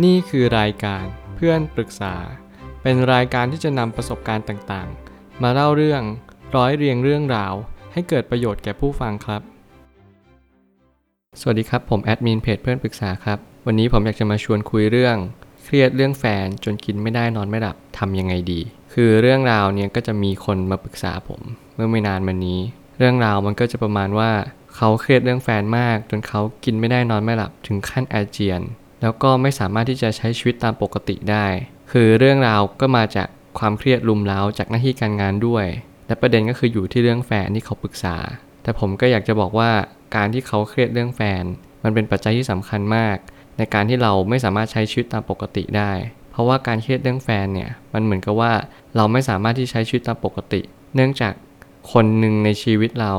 นี่คือรายการเพื่อนปรึกษา เป็นรายการที่จะนำประสบการณ์ต่างๆ มาเล่าเรื่องร้อยเรียงเรื่องราว ให้เกิดประโยชน์แก่ผู้ฟังครับ สวัสดีครับผมแอดมินเพจเพื่อนปรึกษาครับ วันนี้ผมอยากจะมาชวนคุยเรื่อง เครียดเรื่องแฟนจนกินไม่ได้นอนไม่หลับทำยังไงดี คือเรื่องราวเนี่ยก็จะมีคนมาปรึกษาผม เมื่อไม่นานมานี้ เรื่องราวมันก็จะประมาณว่าเขาเครียดเรื่องแฟนมาก จนเขากินไม่ได้นอนไม่หลับถึงขั้นอาเจียน แล้วก็ไม่สามารถที่จะใช้ชีวิตตามปกติได้ คือเรื่องราวก็มาจากความเครียดลุมเล้าจากหน้าที่การงานด้วย และประเด็นก็คืออยู่ที่เรื่องแฟนที่เขาปรึกษา แต่ผมก็อยากจะบอกว่าการที่เขาเครียดเรื่องแฟน มันเป็นปัจจัยที่สำคัญมาก ในการที่เราไม่สามารถใช้ชีวิตตามปกติได้ เพราะว่าการเครียดเรื่องแฟนเนี่ยมันเหมือนกับว่าเราไม่สามารถที่ใช้ชีวิตตามปกติ เนื่องจากคนหนึ่งในชีวิตเรา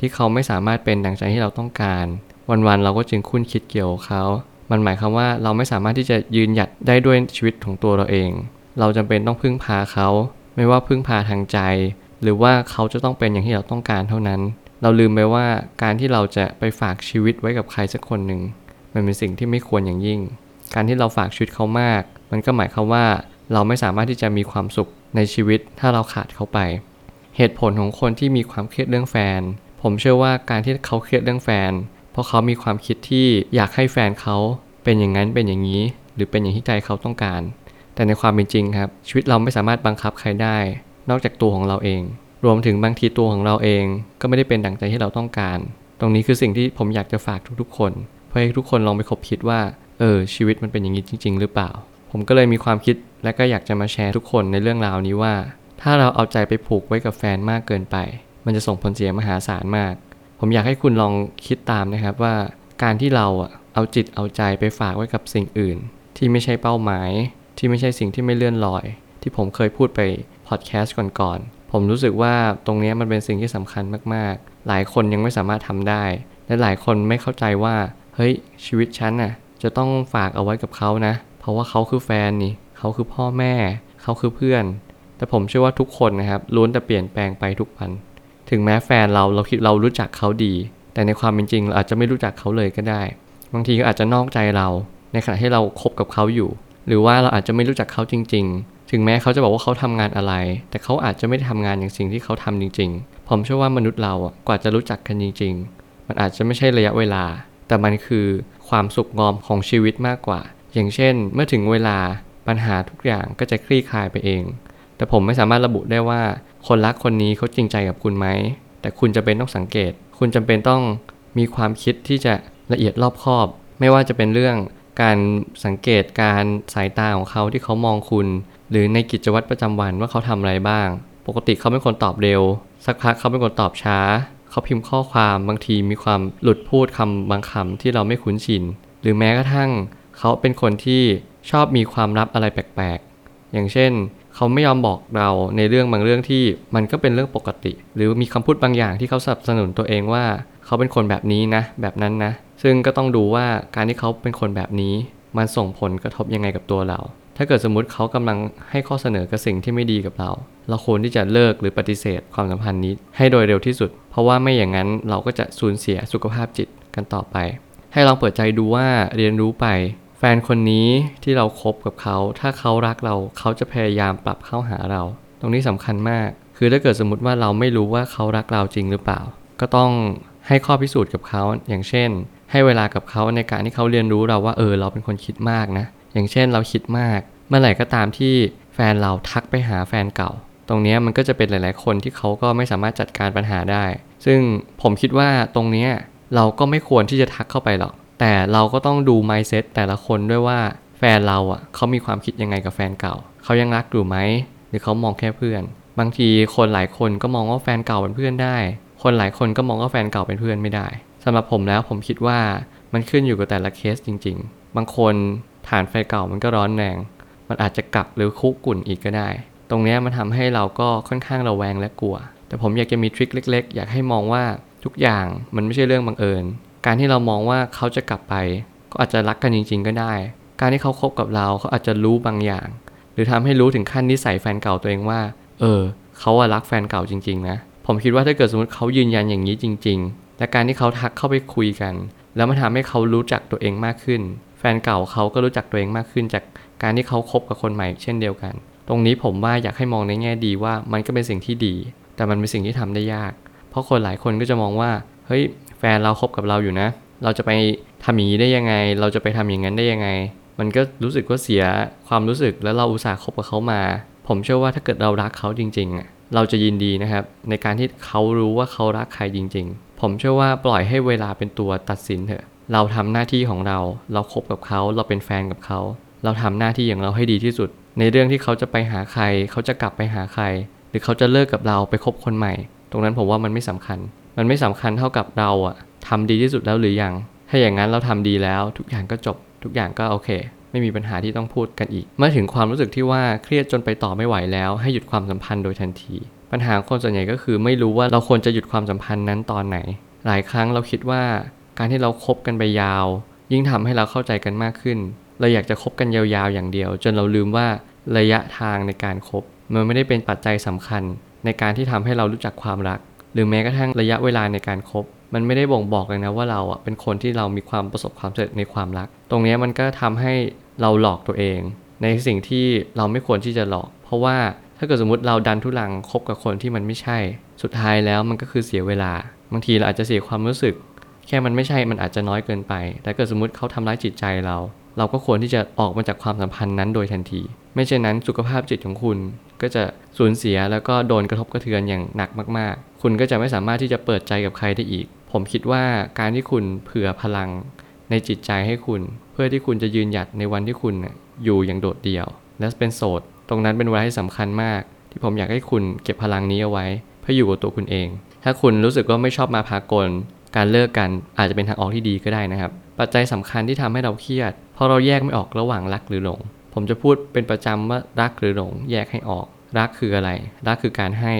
ที่เขาไม่สามารถเป็นดังใจที่เราต้องการ วันๆเราก็จึงคุ้นคิดเกี่ยวกับเขา มันหมายความว่าเราไม่สามารถที่จะยืนหยัดได้ด้วยชีวิตของตัวเราเอง เราจำเป็นต้องพึ่งพาเขา ไม่ว่าพึ่งพาทางใจ หรือว่าเขาจะต้องเป็นอย่างที่เราต้องการเท่านั้น เราลืมไปว่าการที่เราจะไปฝากชีวิตไว้กับใครสักคนหนึ่งมันเป็นสิ่งที่ไม่ควรอย่างยิ่ง การที่เราฝากชีวิตเขามาก มันก็หมายความว่าเราไม่สามารถที่จะมีความสุขในชีวิตถ้าเราขาดเขาไป เหตุผลของคนที่มีความเครียดเรื่องแฟน ผมเชื่อว่าการที่เขาเครียดเรื่องแฟน ราะเขามีความคิดที่อยากให้แฟนเขาเป็นอย่างนั้นเป็นอย่างนี้ หรือเป็นอย่างที่ใจเขาต้องการ แต่ในความเป็นจริงครับ ชีวิตเราไม่สามารถบังคับใครได้ นอกจากตัวของเราเอง รวมถึงบางทีตัวของเราเอง ก็ไม่ได้เป็นดั่งใจที่เราต้องการ ตรงนี้คือสิ่งที่ผมอยากจะฝากทุกๆ คนเพื่อให้ทุกคนลองไปคบคิดว่าเออชีวิตมันเป็นอย่างนี้จริง ๆ หรือเปล่า ผมก็เลยมีความคิดและก็อยากจะมาแชร์ทุกคนในเรื่องราวนี้ว่า ถ้าเราเอาใจไปผูกไว้กับแฟนมากเกินไป มันจะส่งผลเสียมหาศาลมาก ผมอยากให้คุณลองคิดตามนะครับว่าการที่เราเอาจิตเอาใจไปฝากไว้กับสิ่งอื่น ที่ไม่ใช่เป้าหมาย ที่ไม่ใช่สิ่งที่ไม่เลื่อนลอย ที่ผมเคยพูดไปพอดแคสต์ก่อนๆผมรู้สึกว่าตรงนี้มันเป็นสิ่งที่สำคัญมากๆ หลายคนยังไม่สามารถทำได้ และหลายคนไม่เข้าใจว่าเฮ้ยชีวิตฉันน่ะจะต้องฝากเอาไว้กับเขานะ เพราะว่าเขาคือแฟนนี่เขาคือพ่อแม่ เขาคือเพื่อน แต่ผมเชื่อว่าทุกคนนะครับล้วนแต่เปลี่ยนแปลงไปทุกวัน ถึงแม้แฟนเราเราคิดเรารู้จักเขาดี แต่ในความเป็นจริงเราอาจจะไม่รู้จักเขาเลยก็ได้ บางทีก็อาจจะนอกใจเรา ในขณะที่เราคบกับเขาอยู่ หรือว่าเราอาจจะไม่รู้จักเขาจริง ๆ ถึงแม้เขาจะบอกว่าเขาทำงานอะไร แต่เขาอาจจะไม่ได้ทำงานอย่างสิ่งที่เขาทำจริง ๆ ผมเชื่อว่ามนุษย์เราอะกว่าจะรู้จักกันจริง ๆ มันอาจจะไม่ใช่ระยะเวลา แต่มันคือความสุขงอมของชีวิตมากกว่า อย่างเช่น เมื่อถึงเวลาปัญหาทุกอย่างก็จะคลี่คลายไปเอง แต่ผมไม่สามารถระบุได้ว่า คนรักคนนี้เขาจริงใจกับคุณไหม แต่คุณจะเป็นต้องสังเกต คุณจำเป็นต้องมีความคิดที่จะละเอียดรอบคอบ ไม่ว่าจะเป็นเรื่องการสังเกตการสายตาของเขาที่เขามองคุณ หรือในกิจวัตรประจำวันว่าเขาทำอะไรบ้าง ปกติเขาเป็นคนตอบเร็ว สักพักเขาเป็นคนตอบช้า เขาพิมพ์ข้อความบางทีมีความหลุดพูดคำบางคำที่เราไม่คุ้นชิน หรือแม้กระทั่ง เขาเป็นคนที่ชอบมีความลับอะไรแปลกๆ อย่างเช่น เขาไม่ยอมบอกเราในเรื่องบางเรื่องที่มันก็เป็นเรื่องปกติ หรือมีคำพูดบางอย่างที่เขาสนับสนุนตัวเองว่า เขาเป็นคนแบบนี้นะ แบบนั้นนะ ซึ่งก็ต้องดูว่าการที่เขาเป็นคนแบบนี้ มันส่งผลกระทบยังไงกับตัวเรา ถ้าเกิดสมมติเขากำลังให้ข้อเสนอกับสิ่งที่ไม่ดีกับเรา เราควรที่จะเลิกหรือปฏิเสธความสัมพันธ์นี้ ให้โดยเร็วที่สุด เพราะว่าไม่อย่างนั้นเราก็จะสูญเสียสุขภาพจิตกันต่อไป ให้ลองเปิดใจดูว่าเรียนรู้ไป แฟนคนนี้ที่เราครบกับเขา ถ้าเขารักเราเขาจะพยายามปรับเข้าหาเรา ตรงนี้สำคัญมาก คือถ้าเกิดสมมติว่าเราไม่รู้ว่าเขารักเราจริงหรือเปล่า ก็ต้องให้ข้อพิสูจน์กับเขา อย่างเช่น ให้เวลากับเขาในการที่เขาเรียนรู้เราว่าเออเราเป็นคนคิดมากนะ อย่างเช่นเราคิดมาก เมื่อไหร่ก็ตามที่แฟนเราทักไปหาแฟนเก่า ตรงนี้มันก็จะเป็นหลาย ๆ คนที่เขาก็ไม่สามารถจัดการปัญหาได้ ซึ่งผมคิดว่าตรงนี้เราก็ไม่ควรที่จะทักเข้าไปหรอก แต่เราก็ต้องดู mindset แต่ละคนด้วยว่าแฟนเราอะเขามีความคิดยังไงกับแฟนเก่า เขายังรักอยู่ไหม หรือเขามองแค่เพื่อน บางทีคนหลายคนก็มองว่าแฟนเก่าเป็นเพื่อนได้ คนหลายคนก็มองว่าแฟนเก่าเป็นเพื่อนไม่ได้สำหรับผมแล้วผมคิดว่ามันขึ้นอยู่กับแต่ละเคสจริง ๆ บางคนฐานไฟเก่ามันก็ร้อนแรง มันอาจจะกลับหรือคุกกุ่นอีกก็ได้ ตรงนี้มันทำให้เราก็ค่อนข้างระแวงและกลัว แต่ผมอยากจะมีทริคเล็ก ๆ อยากให้มองว่าทุกอย่างมันไม่ใช่เรื่องบังเอิญ การที่เรามองว่าเขาจะกลับไป ก็อาจจะรักกันจริง ๆ ก็ได้ การที่เขาคบกับเราเขาอาจจะรู้บางอย่าง หรือทำให้รู้ถึงขั้นนิสัยแฟนเก่าตัวเองว่า เออ เขาอะรักแฟนเก่าจริง ๆ นะ ผมคิดว่าถ้าเกิดสมมติเขายืนยันอย่างนี้จริง ๆ และการที่เขาทักเข้าไปคุยกัน แล้วมันทำให้เขารู้จักตัวเองมากขึ้น แฟนเก่าเขาก็รู้จักตัวเองมากขึ้น จากการที่เขาคบกับคนใหม่เช่นเดียวกัน ตรงนี้ผมว่าอยากให้มองในแง่ดีว่ามันก็เป็นสิ่งที่ดี แต่มันเป็นสิ่งที่ทำได้ยาก เพราะคนหลายคนก็จะมองว่า เฮ้ยแฟนเราคบกับเราอยู่นะ เราจะไปทำอย่างนี้ได้ยังไง เราจะไปทำอย่างนั้นได้ยังไง มันก็รู้สึกว่าเสียความรู้สึกแล้วเราอุตส่าห์คบกับเขามา ผมเชื่อว่าถ้าเกิดเรารักเขาจริงๆ เราจะยินดีนะครับ ในการที่เขารู้ว่าเขารักใครจริง ๆ ผมเชื่อว่าปล่อยให้เวลาเป็นตัวตัดสินเถอะ เราทำหน้าที่ของเรา เราคบกับเขา เราเป็นแฟนกับเขา เราทำหน้าที่อย่างเราให้ดีที่สุด ในเรื่องที่เขาจะไปหาใคร เขาจะกลับไปหาใคร หรือเขาจะเลิกกับเราไปคบคนใหม่ ตรงนั้นผมว่ามันไม่สำคัญ มันไม่สำคัญเท่ากับเราอะทำดีที่สุดแล้วหรือยัง ถ้าอย่างนั้นเราทำดีแล้วทุกอย่างก็จบ ทุกอย่างก็โอเค ไม่มีปัญหาที่ต้องพูดกันอีก เมื่อถึงความรู้สึกที่ว่าเครียดจนไปต่อไม่ไหวแล้วให้หยุดความสัมพันธ์โดยทันที ปัญหาคนส่วนใหญ่ก็คือไม่รู้ว่าเราควรจะหยุดความสัมพันธ์นั้นตอนไหน หลายครั้งเราคิดว่าการที่เราคบกันไปยาว ยิ่งทำให้เราเข้าใจกันมากขึ้น เราอยากจะคบกันยาวๆอย่างเดียว จนเราลืมว่าระยะทางในการคบมันไม่ได้เป็นปัจจัยสำคัญในการที่ทำให้เรารู้จักความรัก หรือแม้กระทั่งระยะเวลาในการคบมันไม่ได้บ่งบอกเลยนะว่าเราอะเป็นคนที่เรามีความประสบความสำเร็จในความรัก ตรงนี้มันก็ทำให้เราหลอกตัวเอง ในสิ่งที่เราไม่ควรที่จะหลอก เพราะว่าถ้าเกิดสมมติเราดันทุลังคบกับคนที่มันไม่ใช่ สุดท้ายแล้วมันก็คือเสียเวลา บางทีเราอาจจะเสียความรู้สึก แค่มันไม่ใช่มันอาจจะน้อยเกินไป แต่เกิดสมมติเขาทำร้ายจิตใจเรา เราก็ควรที่จะออกมาจากความสัมพันธ์นั้นโดยทันที ไม่เช่นนั้นสุขภาพจิตของคุณ ก็จะสูญเสียแล้วก็โดนกระทบกระเทือนอย่างหนักมาก ๆ คุณก็จะไม่สามารถที่จะเปิดใจกับใครได้อีก ผมคิดว่าการที่คุณเผื่อพลังในจิตใจให้คุณ เพื่อที่คุณจะยืนหยัดในวันที่คุณอยู่อย่างโดดเดี่ยว และเป็นโสด ตรงนั้นเป็นเวลาที่สำคัญมาก ที่ผมอยากให้คุณเก็บพลังนี้เอาไว้ เพื่ออยู่กับตัวคุณเอง ถ้าคุณรู้สึกว่าไม่ชอบมาพากล การเลิกกันอาจจะเป็นทางออกที่ดีก็ได้นะครับ ปัจจัยสำคัญที่ทำให้เราเครียดเพราะเราแยกไม่ออกระหว่างรักหรือหลง ผมจะพูดเป็นประจำว่ารักหรือหลงแยกให้ออก รักคืออะไร รักคือการให้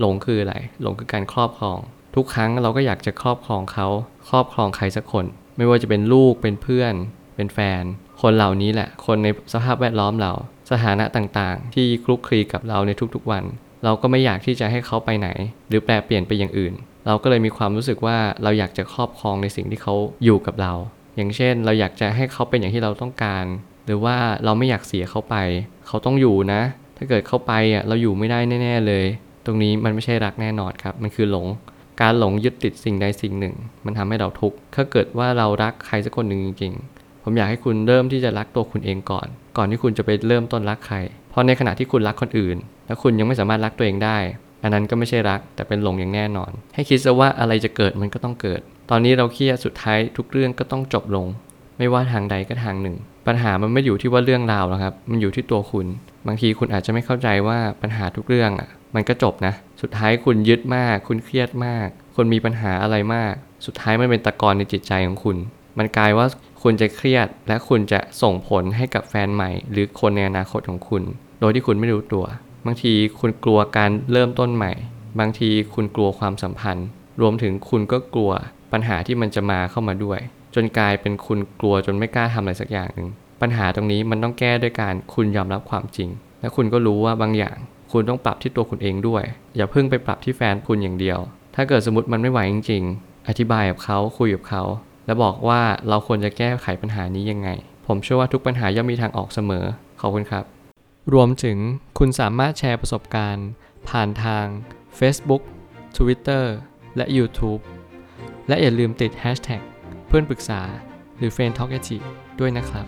หลงคืออะไร หลงคือการครอบครอง ทุกครั้งเราก็อยากจะครอบครองเขาครอบครองใครสักคน ไม่ว่าจะเป็นลูกเป็นเพื่อน เป็นแฟน คนเหล่านี้แหละ คนในสภาพแวดล้อมเรา สถานะต่างๆ ที่คลุกคลีกับเราในทุกๆวัน เราก็ไม่อยากที่จะให้เขาไปไหน หรือแปลเปลี่ยนไปอย่างอื่น เราก็เลยมีความรู้สึกว่าเราอยากจะครอบครองในสิ่งที่เขาอยู่กับเรา อย่างเช่น เราอยากจะให้เขาเป็นอย่างที่เราต้องการ หรือว่าเราไม่อยากเสียเขาไป เขาต้องอยู่นะ ถ้าเกิดเขาไปอะเราอยู่ไม่ได้แน่ ๆ เลย ตรงนี้มันไม่ใช่รักแน่นอนครับ มันคือหลง การหลงยึดติดสิ่งใดสิ่งหนึ่ง มันทำให้เราทุกข์ ถ้าเกิดว่าเรารักใครสักคนหนึ่งจริงๆ ผมอยากให้คุณเริ่มที่จะรักตัวคุณเองก่อน ก่อนที่คุณจะไปเริ่มต้นรักใคร เพราะในขณะที่คุณรักคนอื่น แล้วคุณยังไม่สามารถรักตัวเองได้ อันนั้นก็ไม่ใช่รัก แต่เป็นหลงอย่างแน่นอน ให้คิดซะว่าอะไรจะเกิดมันก็ต้องเกิด ตอนนี้เราเครียดสุดท้ายทุกเรื่องก็ต้องจบลง ไม่ว่าทางใดก็ทางหนึ่ง ปัญหามันไม่อยู่ที่ว่าเรื่องราวหรอกครับ มันอยู่ที่ตัวคุณ บางทีคุณอาจจะไม่เข้าใจว่าปัญหาทุกเรื่องอะ มันก็จบนะ สุดท้ายคุณยึดมาก คุณเครียดมาก คุณมีปัญหาอะไรมาก สุดท้ายมันเป็นตะกอนในจิตใจของคุณ มันกลายว่าคุณจะเครียด และคุณจะส่งผลให้กับแฟนใหม่ หรือคนในอนาคตของคุณ โดยที่คุณไม่รู้ตัว บางทีคุณกลัวการเริ่มต้นใหม่ บางทีคุณกลัวความสัมพันธ์ รวมถึงคุณก็กลัวปัญหาที่มันจะมาเข้ามาด้วย จนกลายเป็นคุณกลัวจนไม่กล้าทำอะไรสักอย่างหนึ่งปัญหาตรงนี้มันต้องแก้ด้วยการคุณยอมรับความจริง และคุณก็รู้ว่าบางอย่าง คุณต้องปรับที่ตัวคุณเองด้วย อย่าเพิ่งไปปรับที่แฟนคุณอย่างเดียว ถ้าเกิดสมมติมันไม่ไหวจริง ๆ อธิบายกับเขาคุยกับเขา และบอกว่าเราควรจะแก้ไขปัญหานี้ยังไง ผมเชื่อว่าทุกปัญหาย่อมมีทางออกเสมอขอบคุณครับ รวมถึงคุณสามารถแชร์ประสบการณ์ ผ่านทาง Facebook Twitter และ YouTube และอย่าลืมติด Hashtag เพื่อนปรึกษาหรือ f r ร e n d Talk ด้วยนะครับ